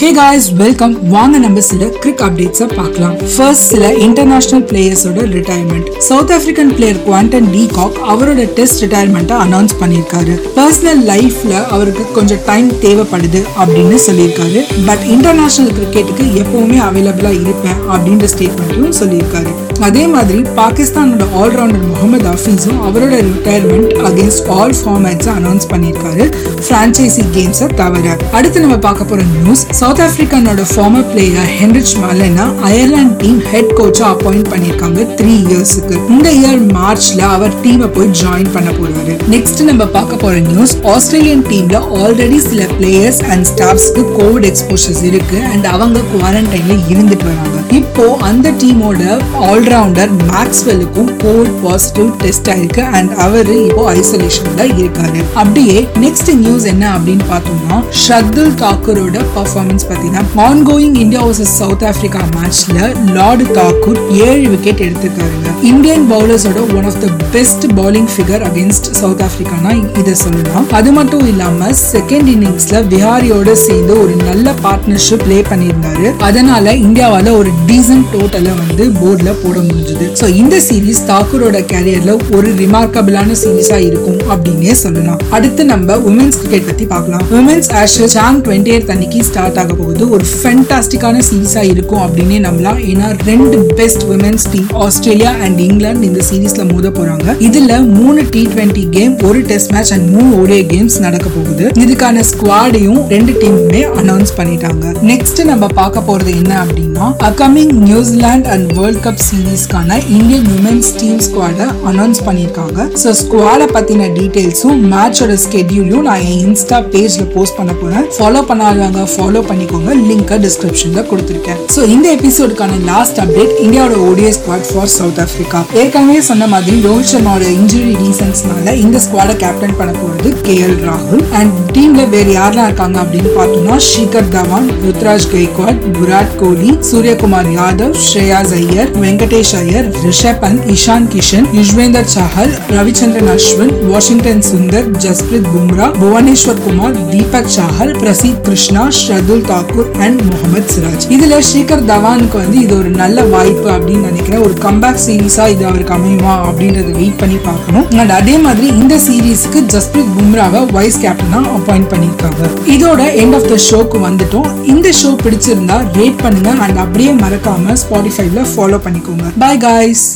Hey guys welcome வாங்க நம்ம சில கிரிக் அப்டேட்ஸை பார்க்கலாம். ஃபர்ஸ்ட் சில international பிளேயர்ஸோட retirement South African player Quinton de Kock அவரோட டெஸ்ட் ரிட்டையர்மெண்ட்டை அனௌன்ஸ் பண்ணியிருக்காரு. பர்சனல் லைஃப்ல அவருக்கு கொஞ்சம் டைம் தேவைப்படுது அப்படின்னு சொல்லியிருக்காரு. பட் இன்டர்நேஷனல் கிரிக்கெட்டுக்கு எப்பவுமே அவைலபிளா இருப்பேன் அப்படின்ற ஸ்டேட்மெண்ட்டும் சொல்லியிருக்காரு. அதே மாதிரி பாகிஸ்தானோட ஆல்ரவுண்டர் முகமது ஹஃபீஸும் அவரோட ரிட்டையர்மெண்ட் அகேன்ஸ்ட் ஆல் ஃபார்மேட்ஸை அனௌன்ஸ் பண்ணியிருக்காரு. ஃப்ரான்ச்சைசி கேம்ஸை தவிர. அடுத்து நம்ம பார்க்க போற நியூஸ் சவுத் சவுத் ஆப்பிரிக்கானோட ஃபார்மர் பிளேயர் ஹென்ரிச் மாலனா அயர்லாந்து டீம் ஹெட் கோச்சா அப்பாயிண்ட் பண்ணியிருக்காங்க த்ரீ இயர்ஸுக்கு இந்த இயர் மார்ச்ல அவர் டீமை போய் ஜாயின் பண்ண போறாரு. நெக்ஸ்ட் நம்ம பார்க்க போற நியூஸ் ஆஸ்திரேலியன் டீம்ல ஆல்ரெடி சில பிளேயர்ஸ் அண்ட் ஸ்டாஃப்ஸ்க்கு கோவிட் எக்ஸ்போஷர்ஸ் இருக்கு அண்ட் அவங்க குவாரண்டைன்ல இருந்துட்டு வராங்க. இப்போ அந்த டீமோட ஆல்ரவுண்டர் மேக்ஸ்வெலுக்கும் கோவிட் பாசிட்டிவ் டெஸ்ட் ஆயிருக்கு அண்ட் அவரு இப்போ ஐசோலேஷன்ல இருக்காரு. அப்படியே நெக்ஸ்ட் நியூஸ் என்ன அப்படின்னு பார்த்தோம்னா ஷர்துல் தாக்கூரோட பர்ஃபார்மன்ஸ் பார்த்தீங்கன்னா ongoing India versus South Africa மேட்ச்ல லார்டு தாக்கூர் ஏழு விக்கெட் எடுத்திருக்காருங்க. Indian பவுலர்ஸோட one of the best bowling figure against South ஆப்பிரிக்கானா இதை சொல்லலாம். அது மட்டும் இல்லாம செகண்ட் இன்னிங்ஸ்ல விஹாரியோட சேர்ந்து ஒரு நல்ல பார்ட்னர்ஷிப் ப்ளே பண்ணியிருந்தாரு. அதனால இந்தியாவால ஒரு டீசன்ட் டோட்டலை வந்து போர்டில் போட முடிஞ்சது. ஸோ இந்த சீரீஸ் தாக்கூரோட கேரியர்ல ஒரு ரிமார்க்கபிளான சீரீஸா இருக்கும் அப்படின்னே சொல்லலாம். அடுத்து நம்ம உமன்ஸ் கிரிக்கெட் பத்தி பார்க்கலாம். Women's Ashes Jan twenty eighth அன்னைக்கு ஸ்டார்ட் ஆக போகுது. ஒரு ஃபென்டாஸ்டிக்கான சீரீஸாக இருக்கும் அப்படின்னே நம்பலாம். ஏன்னா ரெண்டு best women's team Australia and England இந்த சீரீஸ்ல மோத போறாங்க. இதுல மூணு டி டுவெண்ட்டி கேம் ஒரு டெஸ்ட் மேட்ச் அண்ட் மூணு ஒரே கேம்ஸ் நடக்க போகுது. இதுக்கான ஸ்குவாடையும் ரெண்டு டீமுமே அனௌன்ஸ் பண்ணிட்டாங்க. நெக்ஸ்ட் நம்ம பார்க்க போறது என்ன அப்படின்னா upcoming New Zealand and world cup சீரீஸ்க்கான Indian women's team ஸ்குவாடை அனௌன்ஸ் பண்ணியிருக்காங்க. ஸோ ஸ்குவாடை பத்தின டீடைல்ஸும் மேட்சோட ஸ்கெடியூலும் நான் என் இன்ஸ்டா பேஜ்ல போஸ்ட் பண்ண போறேன். ஃபாலோ பண்ணாதவங்க ஃபாலோ பண்ணிக்கோங்க. லிங்கை டிஸ்கிரிப்ஷனில் கொடுத்துருக்கேன். ஸோ இந்த எபிசோடுக்கான லாஸ்ட் அப்டேட் இந்தியாவோட ODIs squad for South Africa ஏற்கனவே சொன்ன மாதிரி ரோஹித் சர்மாவோட இன்ஜுரி ரீசன்ஸ்னால இந்த ஸ்குவாடை கேப்டன் பண்ண போகிறது கே எல் ராகுல். அண்ட் டீம்ல வேற யாரெல்லாம் இருக்காங்க அப்படின்னு பார்த்தோம்னா ஷிகர் தவான் ருத்ராஜ் கெய்க்வாட் விராட் கோலி சூரியகுமார் யாதவ் ஸ்ரேயாஸ் ஐயர் வெங்கடேஷ் ஐயர் ரிஷப் பந்த் இஷான் கிஷன் யுஷ்வேந்தர் சஹல் ரவிச்சந்திரன் அஸ்வின் வாஷிங்டன் சுந்தர் ஜஸ்பிரித் பும்ரா புவனேஸ்வர் குமார் தீபக் சாஹல் பிரசீத் கிருஷ்ணா ஷர்துல் தாக்கூர் அண்ட் முகமது சிராஜ். இதுல ஸ்ரீகர் தவானுக்கு வந்து இது ஒரு நல்ல வாய்ப்பு அப்படின்னு நினைக்கிறேன். ஒரு கம்பேக் சீரீஸா இது அவருக்கு அமையுமா அப்படின்றத வெயிட் பண்ணி பார்க்கணும். அண்ட் அதே மாதிரி இந்த சீரீஸ்க்கு ஜஸ்பிரீத் பும்ராவை வைஸ் கேப்டனா அப்பாயிண்ட் பண்ணியிருக்காங்க. இதோட எண்ட் ஆஃப் த ஷோக்கு வந்துட்டோம். இந்த ஷோ பிடிச்சிருந்தா ரேட் பண்ணுங்க. அண்ட் அப்படியே மறக்காம ஸ்பாட்டிஃபைல ஃபாலோ பண்ணிக்கோங்க. Bye guys